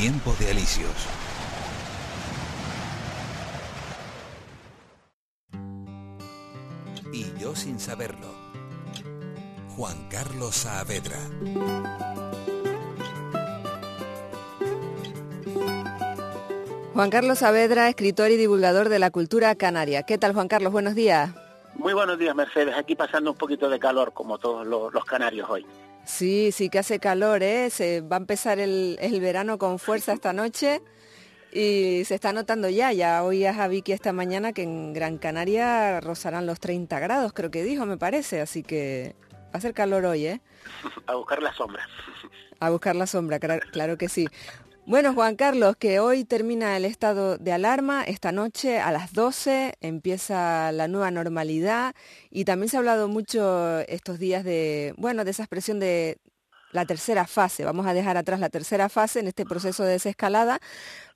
Tiempo de Alicios. Y yo sin saberlo. Juan Carlos Saavedra. Juan Carlos Saavedra, escritor y divulgador de la cultura canaria. ¿Qué tal, Juan Carlos? Buenos días. Muy buenos días, Mercedes. Aquí pasando un poquito de calor, como todos los, los canarios hoy. Sí, sí que hace calor, ¿eh? Se va a empezar el, el, verano con fuerza esta noche y se está notando ya. Ya oías a Vicky esta mañana que en Gran Canaria rozarán los 30 grados, creo que dijo, me parece. Así que va a ser calor hoy, ¿eh? A buscar la sombra. A buscar la sombra, claro que sí. Bueno, Juan Carlos, que hoy termina el estado de alarma, esta noche a las 12 empieza la nueva normalidad y también se ha hablado mucho estos días de, bueno, de esa expresión de la tercera fase. Vamos a dejar atrás la tercera fase en este proceso de desescalada.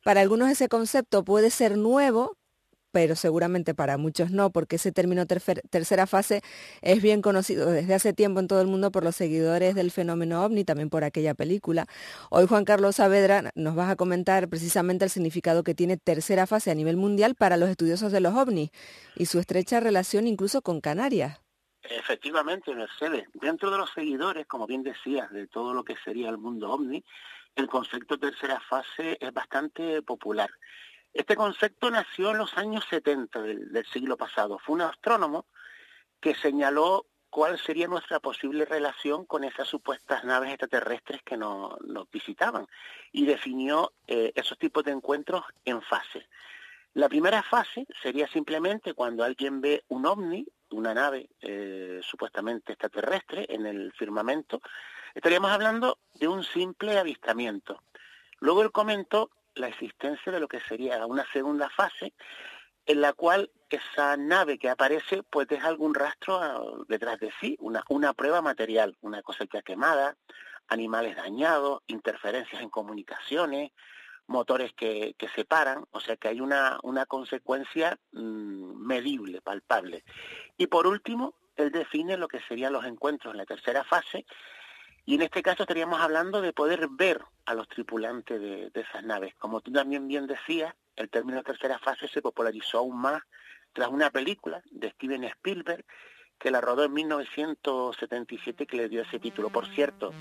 Para algunos ese concepto puede ser nuevo, pero seguramente para muchos no, porque ese término tercera fase es bien conocido desde hace tiempo en todo el mundo por los seguidores del fenómeno ovni, también por aquella película. Hoy Juan Carlos Saavedra nos vas a comentar precisamente el significado que tiene tercera fase a nivel mundial para los estudiosos de los ovnis y su estrecha relación incluso con Canarias. Efectivamente, Mercedes. Dentro de los seguidores, como bien decías, de todo lo que sería el mundo ovni, el concepto tercera fase es bastante popular. Este concepto nació en los años 70 del, siglo pasado. Fue un astrónomo que señaló cuál sería nuestra posible relación con esas supuestas naves extraterrestres que nos, visitaban y definió eh, esos tipos de encuentros en fases. La primera fase sería simplemente cuando alguien ve un ovni, una nave eh, supuestamente extraterrestre en el firmamento, estaríamos hablando de un simple avistamiento. Luego él comentó la existencia de lo que sería una segunda fase en la cual esa nave que aparece pues deja algún rastro ah, detrás de sí, una, una prueba material, una cosecha quemada, animales dañados, interferencias en comunicaciones, motores que, que se paran, o sea que hay una, una consecuencia mm, medible, palpable. Y por último, él define lo que serían los encuentros en la tercera fase, y en este caso estaríamos hablando de poder ver a los tripulantes de, esas naves. Como tú también bien decías, el término tercera fase se popularizó aún más tras una película de Steven Spielberg que la rodó en 1977 que le dio ese título. Por cierto,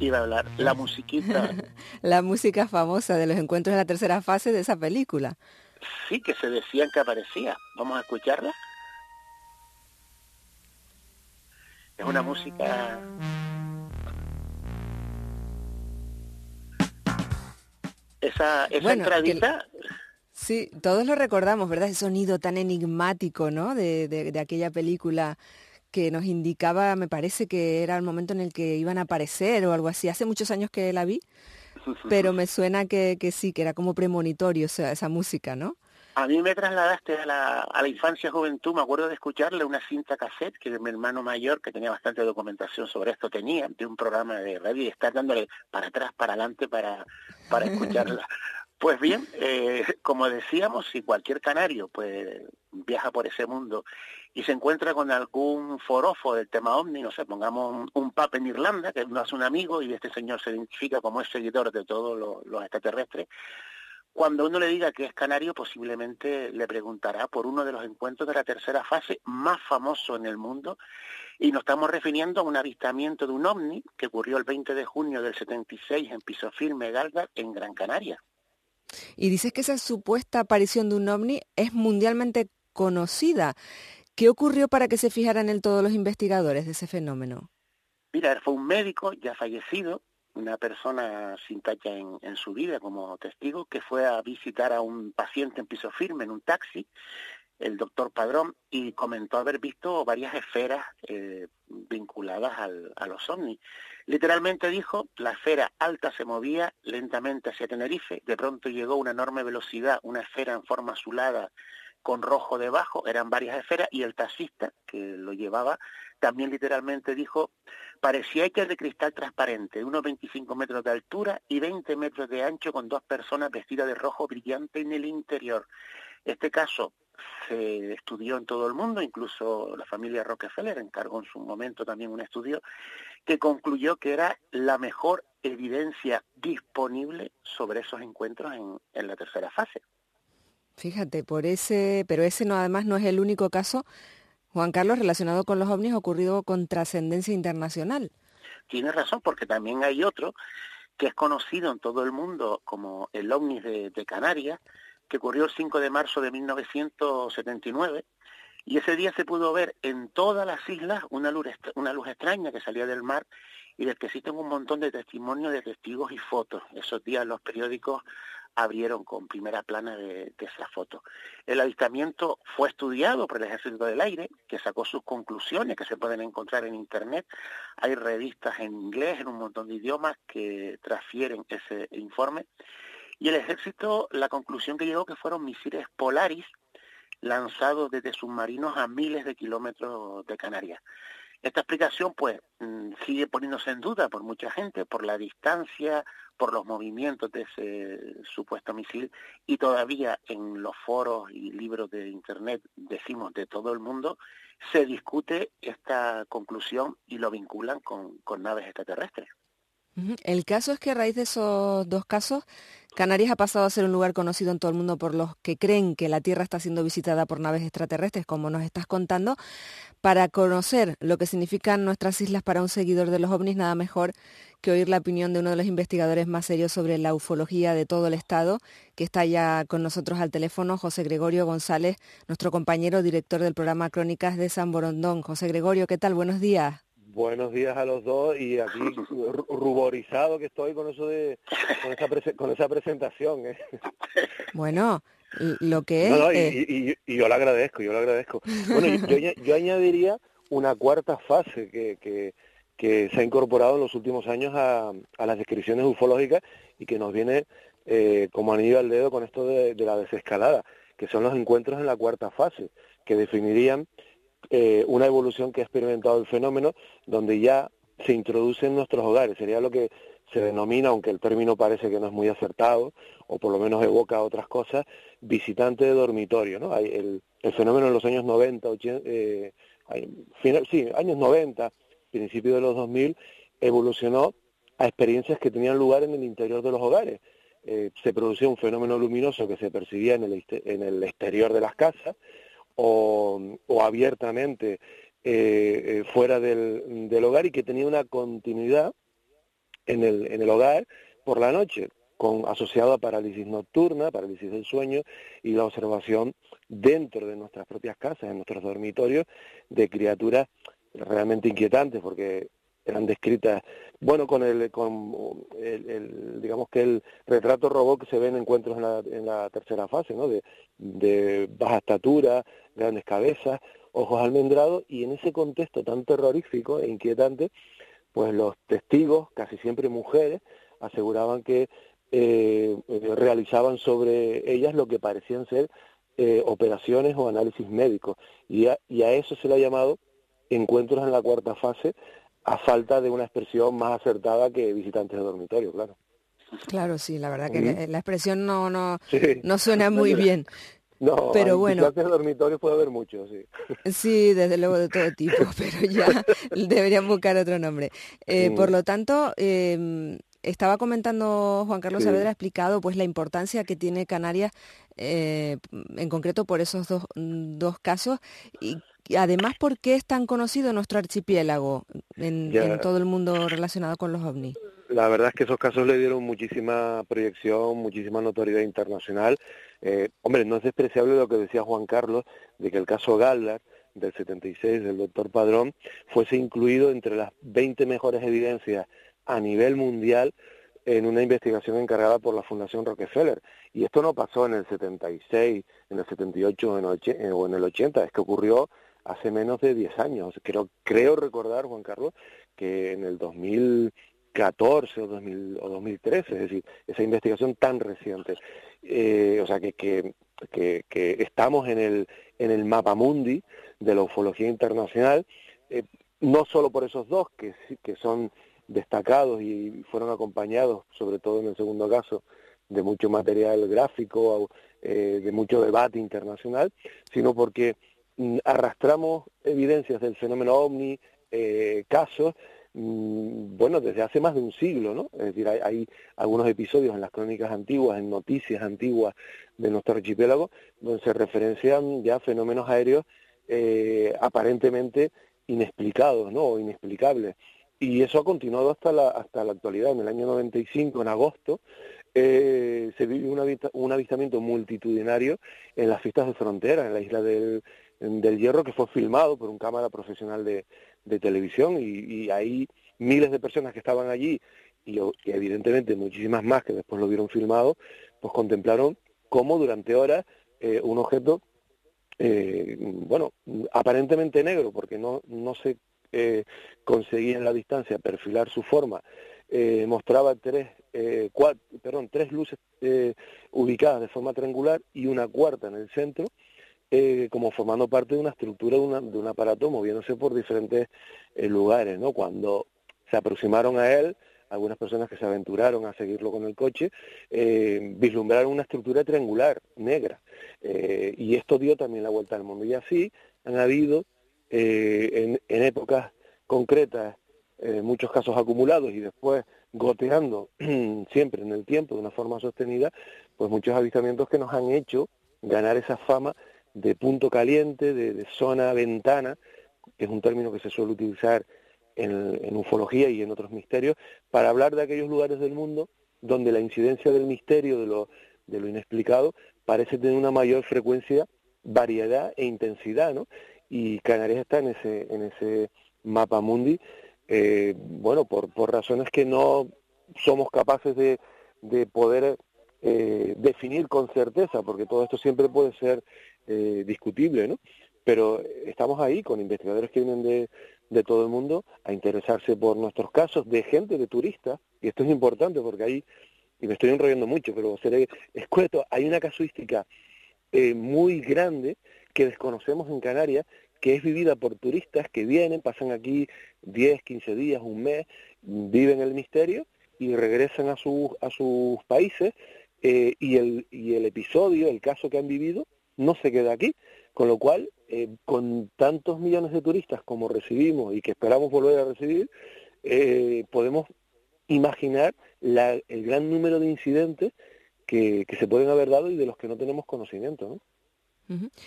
iba a hablar la musiquita. la música famosa de los encuentros de la tercera fase de esa película. Sí, que se decían que aparecía. Vamos a escucharla. Es una música... Esa, esa entradita... Sí, todos lo recordamos, ¿verdad? Ese sonido tan enigmático, ¿no? De, de, aquella película que nos indicaba, me parece que era el momento en el que iban a aparecer o algo así. Hace muchos años que la vi, pero me suena que, que sí, que era como premonitorio esa música, ¿no? A mí me trasladaste a la, a la infancia juventud, me acuerdo de escucharle una cinta cassette que mi hermano mayor, que tenía bastante documentación sobre esto, tenía de un programa de radio y estar dándole para atrás, para adelante para, para escucharla. Pues bien, eh, como decíamos, si cualquier canario pues viaja por ese mundo y se encuentra con algún forofo del tema ovni, no sé, pongamos un, un pap en Irlanda, que no es un amigo y este señor se identifica como es seguidor de todos los extraterrestres, cuando uno le diga que es canario, posiblemente le preguntará por uno de los encuentros de la tercera fase más famoso en el mundo, y nos estamos refiriendo a un avistamiento de un ovni que ocurrió el 20 de junio del 76 en Piso Firme, Galga, en Gran Canaria. Y dices que esa supuesta aparición de un ovni es mundialmente conocida. ¿Qué ocurrió para que se fijaran en todos los investigadores de ese fenómeno? Mira, fue un médico ya fallecido una persona sin tacha en, su vida como testigo que fue a visitar a un paciente en piso firme en un taxi el doctor Padrón, y comentó haber visto varias esferas eh, vinculadas a los ovnis. Literalmente dijo, la esfera alta se movía lentamente hacia Tenerife, de pronto llegó una enorme velocidad, una esfera en forma azulada con rojo debajo, eran varias esferas, y el taxista que lo llevaba también literalmente dijo, parecía que de cristal transparente, unos 25 metros de altura y 20 metros de ancho con dos personas vestidas de rojo brillante en el interior. Este caso se estudió en todo el mundo, incluso la familia Rockefeller encargó en su momento también un estudio que concluyó que era la mejor evidencia disponible sobre esos encuentros en, en la tercera fase. Fíjate, por ese, pero ese no además no es el único caso, Juan Carlos, relacionado con los ovnis ocurrido con trascendencia internacional. Tiene razón, porque también hay otro que es conocido en todo el mundo como el ovnis de, Canarias, que ocurrió el 5 de marzo de 1979, y ese día se pudo ver en todas las islas una luz, una luz extraña que salía del mar y del que existen un montón de testimonios de testigos y fotos. Esos días los periódicos abrieron con primera plana de, esa foto. El avistamiento fue estudiado por el Ejército del Aire, que sacó sus conclusiones que se pueden encontrar en Internet. Hay revistas en inglés, en un montón de idiomas que transfieren ese informe. Y el Ejército, la conclusión que llegó que fueron misiles Polaris lanzados desde submarinos a miles de kilómetros de Canarias. Esta explicación, pues, mm, sigue poniéndose en duda por mucha gente, por la distancia, por los movimientos de ese supuesto misil, y todavía en los foros y libros de Internet, decimos, de todo el mundo, se discute esta conclusión y lo vinculan con, con naves extraterrestres. El caso es que a raíz de esos dos casos, Canarias ha pasado a ser un lugar conocido en todo el mundo por los que creen que la Tierra está siendo visitada por naves extraterrestres, como nos estás contando. Para conocer lo que significan nuestras islas para un seguidor de los ovnis, nada mejor que oír la opinión de uno de los investigadores más serios sobre la ufología de todo el Estado, que está ya con nosotros al teléfono, José Gregorio González, nuestro compañero director del programa Crónicas de San Borondón. José Gregorio, ¿qué tal? Buenos días. Buenos días a los dos y aquí ruborizado que estoy con eso de con esa, con esa presentación. ¿eh? Bueno, lo que es. y, y, yo lo agradezco, yo lo agradezco. Bueno, yo, yo, añadiría una cuarta fase que, que, que, se ha incorporado en los últimos años a, a las descripciones ufológicas y que nos viene eh, como anillo al dedo con esto de, de la desescalada, que son los encuentros en la cuarta fase, que definirían eh, una evolución que ha experimentado el fenómeno, donde ya se introduce en nuestros hogares. Sería lo que se denomina, aunque el término parece que no es muy acertado, o por lo menos evoca otras cosas, visitante de dormitorio. ¿no? Hay el, fenómeno en los años 90, 80, eh, final, años 90, principio de los 2000, evolucionó a experiencias que tenían lugar en el interior de los hogares. Eh, se producía un fenómeno luminoso que se percibía en el, en el exterior de las casas, o, abiertamente eh, eh, fuera del, del, hogar y que tenía una continuidad en el, en el hogar por la noche, con, asociado a parálisis nocturna, parálisis del sueño y la observación dentro de nuestras propias casas, en nuestros dormitorios, de criaturas realmente inquietantes, porque eran descritas, bueno, con el, con el, digamos que el retrato robot que se ve en encuentros en la, en la tercera fase, ¿no? De, de baja estatura, grandes cabezas, ojos almendrados, y en ese contexto tan terrorífico e inquietante, pues los testigos, casi siempre mujeres, aseguraban que eh, realizaban sobre ellas lo que parecían ser eh, operaciones o análisis médicos. Y a, y a eso se le ha llamado encuentros en la cuarta fase, a falta de una expresión más acertada que visitantes de dormitorio, claro. Claro, sí, la verdad que la expresión no no, no suena muy bien. No, pero bueno. Visitantes de dormitorio puede haber muchos, sí. Sí, desde luego de todo tipo, pero ya deberían buscar otro nombre. Eh, por lo tanto, eh, estaba comentando Juan Carlos sí. ha explicado pues la importancia que tiene Canarias eh, en concreto por esos dos, dos casos y además, ¿por qué es tan conocido nuestro archipiélago en, todo el mundo relacionado con los ovnis? La verdad es que esos casos le dieron muchísima proyección, muchísima notoriedad internacional. Eh, hombre, no es despreciable lo que decía Juan Carlos, de que el caso Galdar del 76 del doctor Padrón fuese incluido entre las 20 mejores evidencias a nivel mundial en una investigación encargada por la Fundación Rockefeller. Y esto no pasó en el 76, en el 78 o en el 80, es que ocurrió hace menos de 10 años. Creo, creo recordar, Juan Carlos, que en el 2014 o, 2000, o 2013, es decir, esa investigación tan reciente. Eh, o sea, que, que, que, estamos en el, en el mapa mundi de la ufología internacional, eh, no solo por esos dos, que, que son destacados y fueron acompañados, sobre todo en el segundo caso, de mucho material gráfico, eh, de mucho debate internacional, sino porque arrastramos evidencias del fenómeno ovni, eh, casos, mm, bueno, desde hace más de un siglo, ¿no? Es decir, hay, algunos episodios en las crónicas antiguas, en noticias antiguas de nuestro archipiélago, donde se referencian ya fenómenos aéreos eh, aparentemente inexplicados, ¿no? O inexplicables. Y eso ha continuado hasta la, hasta la actualidad. En el año 95, en agosto, eh, se vive un, avistamiento multitudinario en las fiestas de frontera, en la isla del, del Hierro, que fue filmado por un cámara profesional de, de televisión y, hay miles de personas que estaban allí y, evidentemente muchísimas más que después lo vieron filmado, pues contemplaron cómo durante horas eh, un objeto, eh, bueno, aparentemente negro, porque no, no se eh, conseguía en la distancia perfilar su forma, eh, mostraba tres, eh, perdón, tres luces eh, ubicadas de forma triangular y una cuarta en el centro, como formando parte de una estructura de, de un aparato moviéndose por diferentes lugares. ¿no? Cuando se aproximaron a él, algunas personas que se aventuraron a seguirlo con el coche, vislumbraron una estructura triangular, negra. y esto dio también la vuelta al mundo. Y así han habido en, en, épocas concretas eh, muchos casos acumulados y después goteando siempre en el tiempo de una forma sostenida, pues muchos avistamientos que nos han hecho ganar esa fama de punto caliente, de, zona ventana, que es un término que se suele utilizar en, en, ufología y en otros misterios, para hablar de aquellos lugares del mundo donde la incidencia del misterio, de lo, de lo inexplicado, parece tener una mayor frecuencia, variedad e intensidad, ¿no? Y Canarias está en ese, en ese mapa mundi eh, bueno, por, por razones que no somos capaces de, de poder eh, definir con certeza, porque todo esto siempre puede ser eh, discutible, ¿no? Pero estamos ahí con investigadores que vienen de, de todo el mundo a interesarse por nuestros casos, de gente, de turistas, y esto es importante porque ahí, y me estoy enrollando mucho, pero seré escueto, hay una casuística eh, muy grande que desconocemos en Canarias que es vivida por turistas que vienen, pasan aquí 10, 15 días, un mes, viven el misterio y regresan a, sus a sus países eh, y, el, y el episodio, el caso que han vivido, no se queda aquí. Con lo cual, eh, con tantos millones de turistas como recibimos y que esperamos volver a recibir, eh, podemos imaginar la, el gran número de incidentes que, que se pueden haber dado y de los que no tenemos conocimiento. ¿no?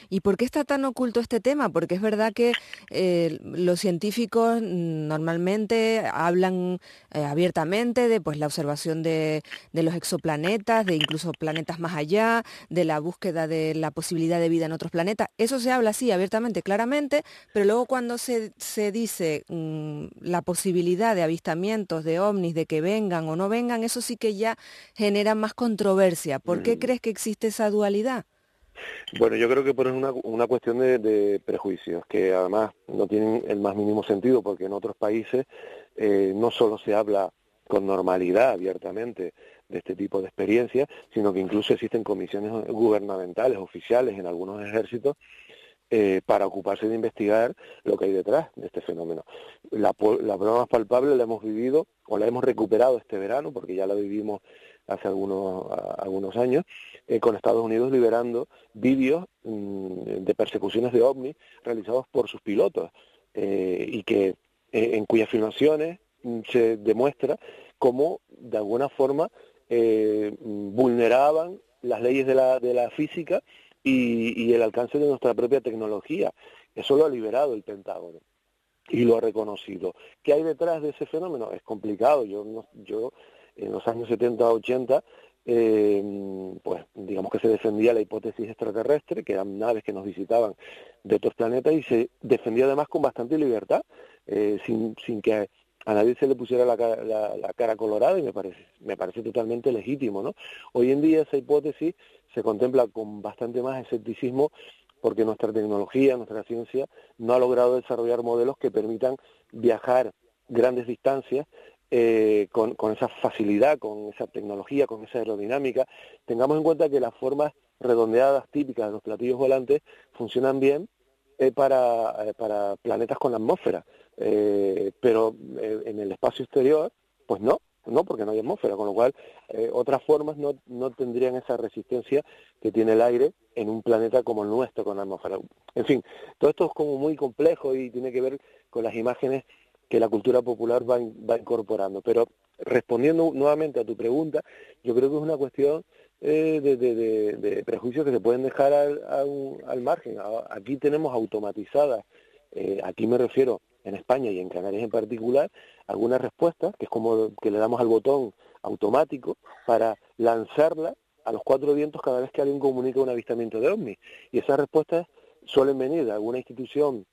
¿Y por qué está tan oculto este tema? Porque es verdad que eh, los científicos normalmente hablan eh, abiertamente de pues, la observación de, los exoplanetas, de incluso planetas más allá, de la búsqueda de la posibilidad de vida en otros planetas. Eso se habla así abiertamente, claramente, pero luego cuando se, dice mm, la posibilidad de avistamientos de ovnis, de que vengan o no vengan, eso sí que ya genera más controversia. ¿Por qué mm. crees que existe esa dualidad? Bueno, yo creo que por una, una cuestión de, prejuicios, que además no tienen el más mínimo sentido, porque en otros países eh, no solo se habla con normalidad abiertamente de este tipo de experiencias, sino que incluso existen comisiones gubernamentales, oficiales en algunos ejércitos, eh, para ocuparse de investigar lo que hay detrás de este fenómeno. La, la prueba más palpable la hemos vivido o la hemos recuperado este verano, porque ya la vivimos hace algunos, algunos años, eh, con Estados Unidos liberando vídeos mm, de persecuciones de ovnis realizados por sus pilotos eh, y que eh, en cuyas filmaciones mm, se demuestra cómo de alguna forma vulneraban las leyes de la, de la física y, y el alcance de nuestra propia tecnología. Eso lo ha liberado el Pentágono y lo ha reconocido. ¿Qué hay detrás de ese fenómeno? Es complicado. Yo, no, yo en los años 70-80, eh, pues digamos que se defendía la hipótesis extraterrestre, que eran naves que nos visitaban de otros planetas, y se defendía además con bastante libertad, eh, sin, sin que a nadie se le pusiera la, la, cara colorada y me parece, me parece totalmente legítimo, ¿no? Hoy en día esa hipótesis se contempla con bastante más escepticismo porque nuestra tecnología, nuestra ciencia no ha logrado desarrollar modelos que permitan viajar grandes distancias eh, con, con, esa facilidad, con esa tecnología, con esa aerodinámica. Tengamos en cuenta que las formas redondeadas típicas de los platillos volantes funcionan bien eh, para, eh, planetas con atmósfera, pero en el espacio exterior, pues no, no porque no hay atmósfera, con lo cual otras formas no, no tendrían esa resistencia que tiene el aire en un planeta como el nuestro con atmósfera. En fin, todo esto es como muy complejo y tiene que ver con las imágenes que la cultura popular va, incorporando. Pero respondiendo nuevamente a tu pregunta, yo creo que es una cuestión eh, de, de, prejuicios que se pueden dejar al, al, margen. Aquí tenemos automatizadas, eh, aquí me refiero en España y en Canarias en particular, algunas respuestas, que es como que le damos al botón automático para lanzarla a los cuatro vientos cada vez que alguien comunica un avistamiento de ovni. Y esas respuestas suelen venir de alguna institución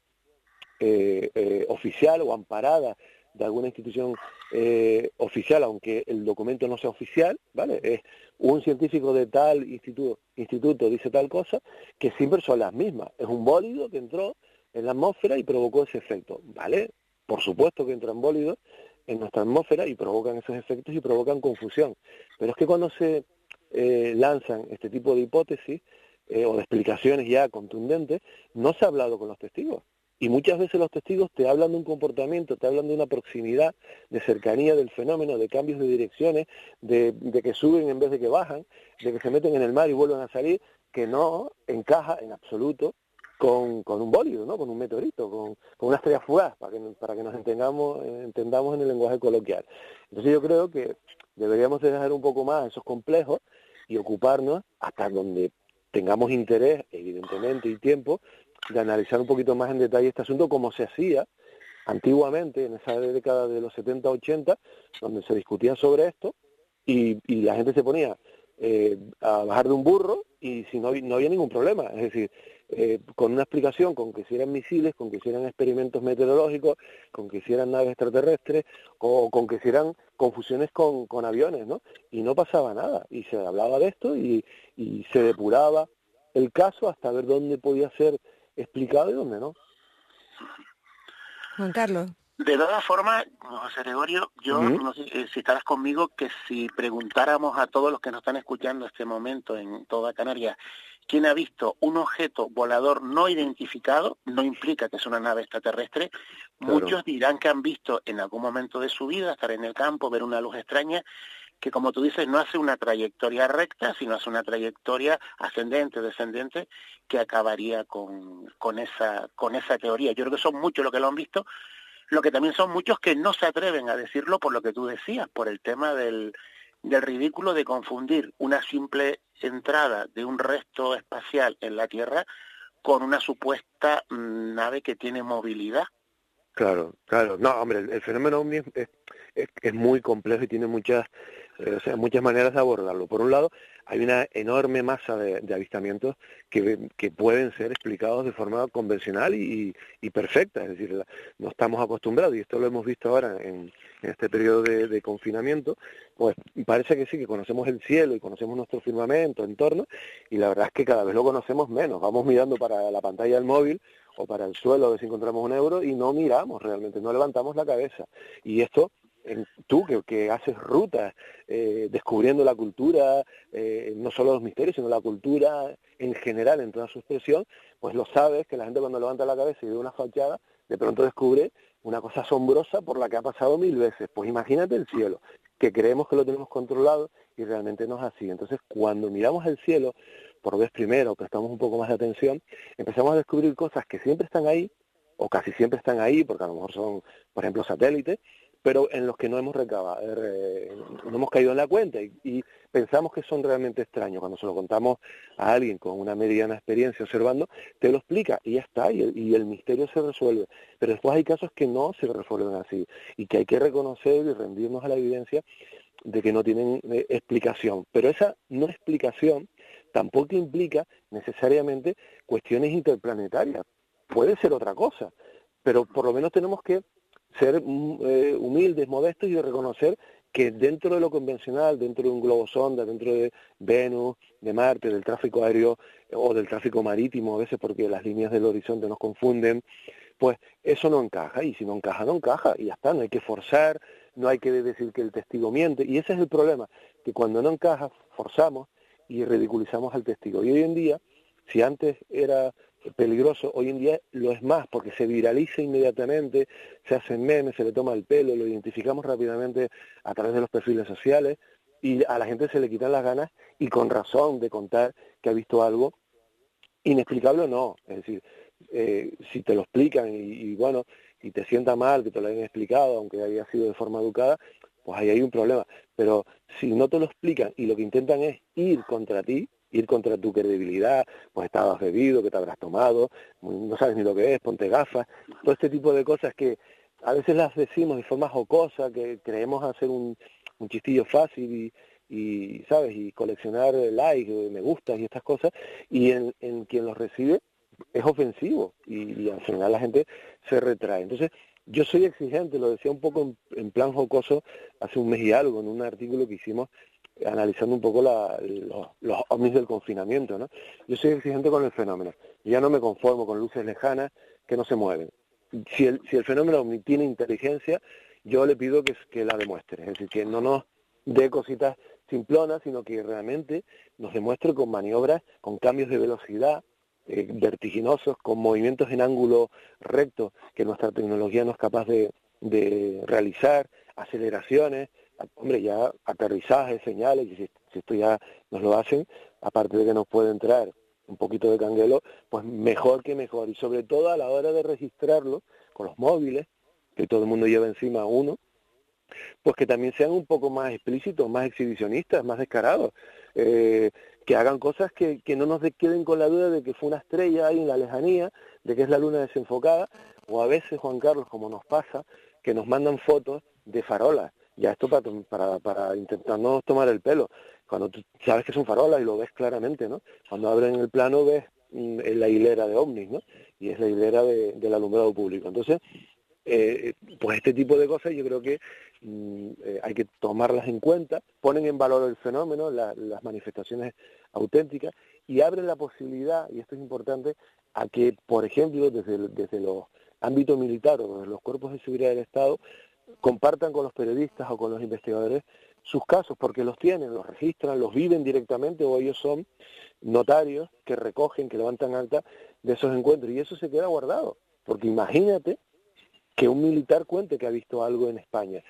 eh, eh, oficial o amparada de alguna institución eh, oficial, aunque el documento no sea oficial, ¿vale? Es un científico de tal instituto, instituto dice tal cosa, que siempre son las mismas. Es un bólido que entró en la atmósfera y provocó ese efecto, ¿vale? Por supuesto que entran bólidos en nuestra atmósfera y provocan esos efectos y provocan confusión. Pero es que cuando se lanzan este tipo de hipótesis o de explicaciones ya contundentes, no se ha hablado con los testigos. Y muchas veces los testigos te hablan de un comportamiento, te hablan de una proximidad, de cercanía del fenómeno, de cambios de direcciones, de, que suben en vez de que bajan, de que se meten en el mar y vuelven a salir, que no encaja en absoluto con, con un bólido, ¿no? con un meteorito, con, con una estrella fugaz, para que, para que nos entendamos, entendamos en el lenguaje coloquial. Entonces yo creo que deberíamos dejar un poco más esos complejos y ocuparnos hasta donde tengamos interés, evidentemente, y tiempo, de analizar un poquito más en detalle este asunto, como se hacía antiguamente, en esa década de los 70-80, donde se discutía sobre esto, y, y la gente se ponía eh, a bajar de un burro y si no, no había ningún problema. Es decir, eh, con una explicación, con que hicieran misiles, con que hicieran experimentos meteorológicos, con que hicieran naves extraterrestres o con que hicieran confusiones con, con aviones, ¿no? Y no pasaba nada. Y se hablaba de esto y, y se depuraba el caso hasta ver dónde podía ser explicado y dónde no. Juan Carlos. De todas formas, José Gregorio, yo no sé eh, si estarás conmigo que si preguntáramos a todos los que nos están escuchando en este momento en toda Canarias, ¿quién ha visto un objeto volador no identificado? No implica que es una nave extraterrestre. Muchos dirán que han visto en algún momento de su vida estar en el campo, ver una luz extraña que como tú dices no hace una trayectoria recta, sino hace una trayectoria ascendente, descendente, que acabaría con, con, esa, con esa teoría. Yo creo que son muchos los que lo han visto, lo que también son muchos que no se atreven a decirlo por lo que tú decías, por el tema del, del ridículo de confundir una simple entrada de un resto espacial en la Tierra con una supuesta mm, nave que tiene movilidad. Claro, claro. No, hombre, el, fenómeno es, es, es, muy complejo y tiene muchas o sea, muchas maneras de abordarlo. Por un lado, hay una enorme masa de, avistamientos que, que, pueden ser explicados de forma convencional y, y perfecta, es decir, no estamos acostumbrados, y esto lo hemos visto ahora en, este periodo de, confinamiento, pues parece que sí, que conocemos el cielo y conocemos nuestro firmamento, entorno, y la verdad es que cada vez lo conocemos menos. Vamos mirando para la pantalla del móvil o para el suelo a ver si encontramos un euro y no miramos realmente, no levantamos la cabeza. Y esto tú que, que, haces rutas eh, descubriendo la cultura, eh, no solo los misterios, sino la cultura en general, en toda su expresión, pues lo sabes que la gente cuando levanta la cabeza y ve una fachada, de pronto descubre una cosa asombrosa por la que ha pasado mil veces. Pues imagínate el cielo, que creemos que lo tenemos controlado y realmente no es así. Entonces, cuando miramos el cielo, por vez primero, prestamos un poco más de atención, empezamos a descubrir cosas que siempre están ahí, o casi siempre están ahí, porque a lo mejor son, por ejemplo, satélites, pero en los que no hemos recabado, eh, no hemos caído en la cuenta y, pensamos que son realmente extraños. Cuando se lo contamos a alguien con una mediana experiencia observando, te lo explica y ya está, y el, y el misterio se resuelve. Pero después hay casos que no se resuelven así y que hay que reconocer y rendirnos a la evidencia de que no tienen eh, explicación. Pero esa no explicación tampoco implica necesariamente cuestiones interplanetarias. Puede ser otra cosa, pero por lo menos tenemos que ser mm, eh, humildes, modestos y reconocer que dentro de lo convencional, dentro de un globo sonda, dentro de Venus, de Marte, del tráfico aéreo o del tráfico marítimo, a veces porque las líneas del horizonte nos confunden, pues eso no encaja, y si no encaja, no encaja, y ya está, no hay que forzar, no hay que decir que el testigo miente, y ese es el problema, que cuando no encaja, forzamos y ridiculizamos al testigo. Y hoy en día, si antes era peligroso, hoy en día lo es más, porque se viraliza inmediatamente, se hacen memes, se le toma el pelo, lo identificamos rápidamente a través de los perfiles sociales, y a la gente se le quitan las ganas, y con razón, de contar que ha visto algo inexplicable o no. Es decir, eh, si te lo explican y, bueno, y te sienta mal que te lo hayan explicado, aunque haya sido de forma educada, pues ahí hay un problema. Pero si no te lo explican y lo que intentan es ir contra ti, ir contra tu credibilidad, pues estabas bebido, que te habrás tomado, no sabes ni lo que es, ponte gafas, todo este tipo de cosas que a veces las decimos de forma jocosa, que creemos hacer un, un chistillo fácil y, y, ¿sabes? Y coleccionar likes, me gustas y estas cosas, y en, en quien los recibe es ofensivo y, al final la gente se retrae. Entonces, yo soy exigente, lo decía un poco en, plan jocoso hace un mes y algo, en un artículo que hicimos analizando un poco la, los, los ovnis del confinamiento, ¿no? Yo soy exigente con el fenómeno. Ya no me conformo con luces lejanas que no se mueven. Si el, si el fenómeno ovni tiene inteligencia, yo le pido que, la demuestre. Es decir, que no nos dé cositas simplonas, sino que realmente nos demuestre con maniobras, con cambios de velocidad, eh, vertiginosos, con movimientos en ángulo recto que nuestra tecnología no es capaz de, realizar, aceleraciones, hombre, ya aterrizajes, señales, y si, esto ya nos lo hacen, aparte de que nos puede entrar un poquito de canguelo, pues mejor que mejor. Y sobre todo a la hora de registrarlo con los móviles, que todo el mundo lleva encima uno, pues que también sean un poco más explícitos, más exhibicionistas, más descarados. Eh, que hagan cosas que, que no nos queden con la duda de que fue una estrella ahí en la lejanía, de que es la luna desenfocada, o a veces, Juan Carlos, como nos pasa, que nos mandan fotos de farolas. Ya esto para, para, para intentarnos tomar el pelo. Cuando tú sabes que son farolas y lo ves claramente, ¿no? Cuando abren el plano ves mm, la hilera de ovnis, ¿no? Y es la hilera de, del alumbrado público. Entonces, eh, pues este tipo de cosas yo creo que mm, eh, hay que tomarlas en cuenta, ponen en valor el fenómeno, las manifestaciones auténticas y abren la posibilidad, y esto es importante, a que, por ejemplo, desde, desde los ámbitos militares desde los cuerpos de seguridad del Estado, compartan con los periodistas o con los investigadores sus casos, porque los tienen, los registran, los viven directamente o ellos son notarios que recogen, que levantan alta de esos encuentros y eso se queda guardado. Porque imagínate que un militar cuente que ha visto algo en España.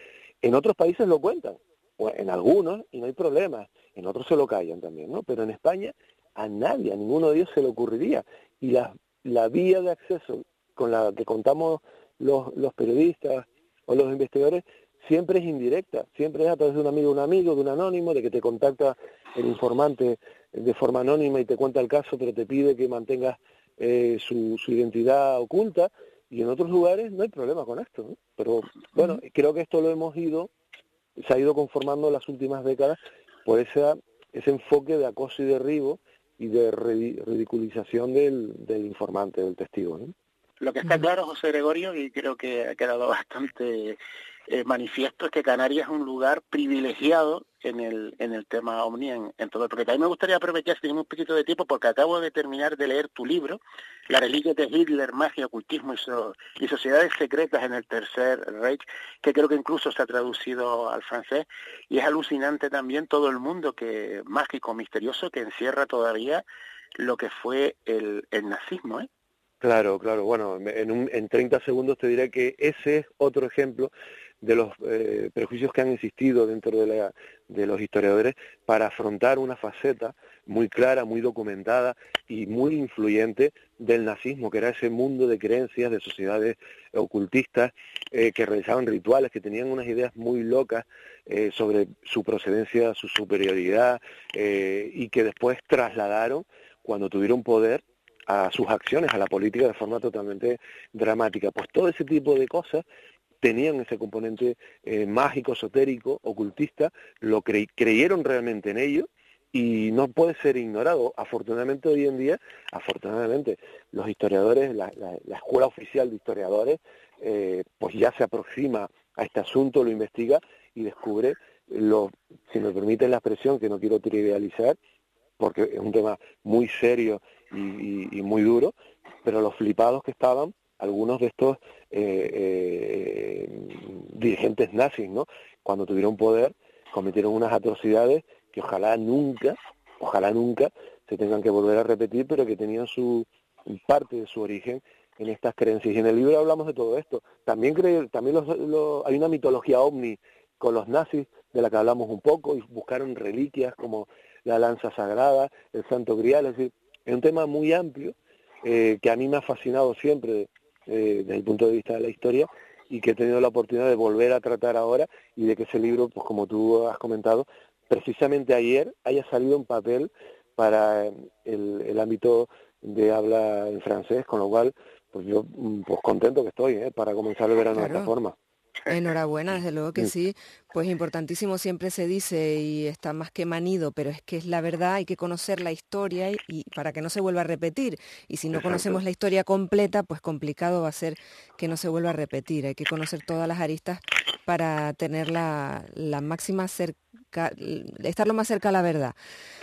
En otros países lo cuentan, en algunos, y no hay problema, en otros se lo callan también, ¿no? Pero en España a nadie, a ninguno de ellos se le ocurriría. Y la, la vía de acceso con la que contamos los, los periodistas o los investigadores siempre es indirecta, siempre es a través de un amigo, un amigo, de un anónimo, de que te contacta el informante de forma anónima y te cuenta el caso, pero te pide que mantengas eh, su, su identidad oculta y en otros lugares no hay problema con esto. Pero bueno, creo que esto lo hemos ido, se ha ido conformando en las últimas décadas por ese, ese enfoque de acoso y derribo y de ridiculización del, del informante, del testigo. Lo que está claro, José Gregorio, y creo que ha quedado bastante eh, manifiesto es que Canarias es un lugar privilegiado en el, en el tema Omni en, todo. Porque también me gustaría aprovechar, si tenemos un poquito de tiempo, porque acabo de terminar de leer tu libro, La reliquia de Hitler, magia, ocultismo y, sociedades secretas en el Tercer Reich, que creo que incluso se ha traducido al francés, y es alucinante también todo el mundo que mágico, misterioso, que encierra todavía lo que fue el, el nazismo, ¿eh? Claro, claro. Bueno, en, un, en 30 segundos te diré que ese es otro ejemplo de los eh, prejuicios que han existido dentro de, la, de los historiadores para afrontar una faceta muy clara, muy documentada y muy influyente del nazismo, que era ese mundo de creencias, de sociedades ocultistas eh, que realizaban rituales, que tenían unas ideas muy locas eh, sobre su procedencia, su superioridad, y que después trasladaron, cuando tuvieron poder, a sus acciones, a la política de forma totalmente dramática. Pues todo ese tipo de cosas tenían ese componente eh, mágico, esotérico, ocultista, lo creyeron realmente en ello y no puede ser ignorado. Afortunadamente hoy en día, afortunadamente, los historiadores, la, escuela oficial de historiadores eh, pues ya se aproxima a este asunto, lo investiga y descubre si me permiten la expresión, que no quiero trivializar, porque es un tema muy serio y, muy duro, pero los flipados que estaban, algunos de estos eh, eh, dirigentes nazis, ¿no? Cuando tuvieron poder, cometieron unas atrocidades que ojalá nunca, ojalá nunca se tengan que volver a repetir, pero que tenían su parte de su origen en estas creencias. Y en el libro hablamos de todo esto. También, también hay una mitología ovni con los nazis, de la que hablamos un poco, y buscaron reliquias como la lanza sagrada, el santo grial, es decir, es un tema muy amplio eh, que a mí me ha fascinado siempre eh, desde el punto de vista de la historia y que he tenido la oportunidad de volver a tratar ahora y de que ese libro, pues como tú has comentado, precisamente ayer haya salido en papel para el, el ámbito de habla en francés, con lo cual pues yo mm, pues contento que estoy ¿eh? para comenzar el verano de esta forma. Enhorabuena, desde luego que sí. Pues importantísimo siempre se dice y está más que manido, pero es que es la verdad, hay que conocer la historia y, para que no se vuelva a repetir. Y si no conocemos la historia completa, pues complicado va a ser que no se vuelva a repetir. Hay que conocer todas las aristas para tener la, la máxima cercanía estar lo más cerca a la verdad.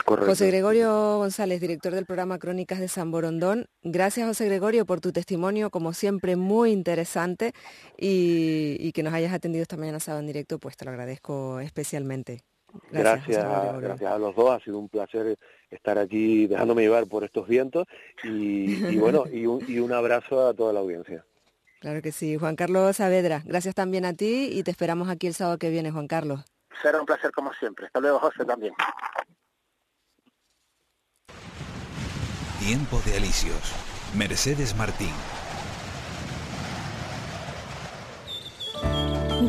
José Gregorio González, director del programa Crónicas de San Borondón. Gracias, José Gregorio, por tu testimonio, como siempre, muy interesante y, que nos hayas atendido esta mañana sábado en directo, pues te lo agradezco especialmente. Gracias, gracias, a los dos, ha sido un placer estar aquí dejándome llevar por estos vientos y, bueno, y un, y un abrazo a toda la audiencia. Claro que sí. Juan Carlos Saavedra, gracias también a ti y te esperamos aquí el sábado que viene, Juan Carlos. Será un placer como siempre. Hasta luego, José, también. Tiempo de Alicios. Mercedes Martín.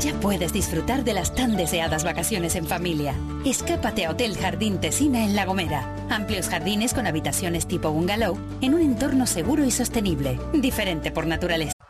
Ya puedes disfrutar de las tan deseadas vacaciones en familia. Escápate a Hotel Jardín Tesina en La Gomera. Amplios jardines con habitaciones tipo bungalow en un entorno seguro y sostenible, diferente por naturaleza.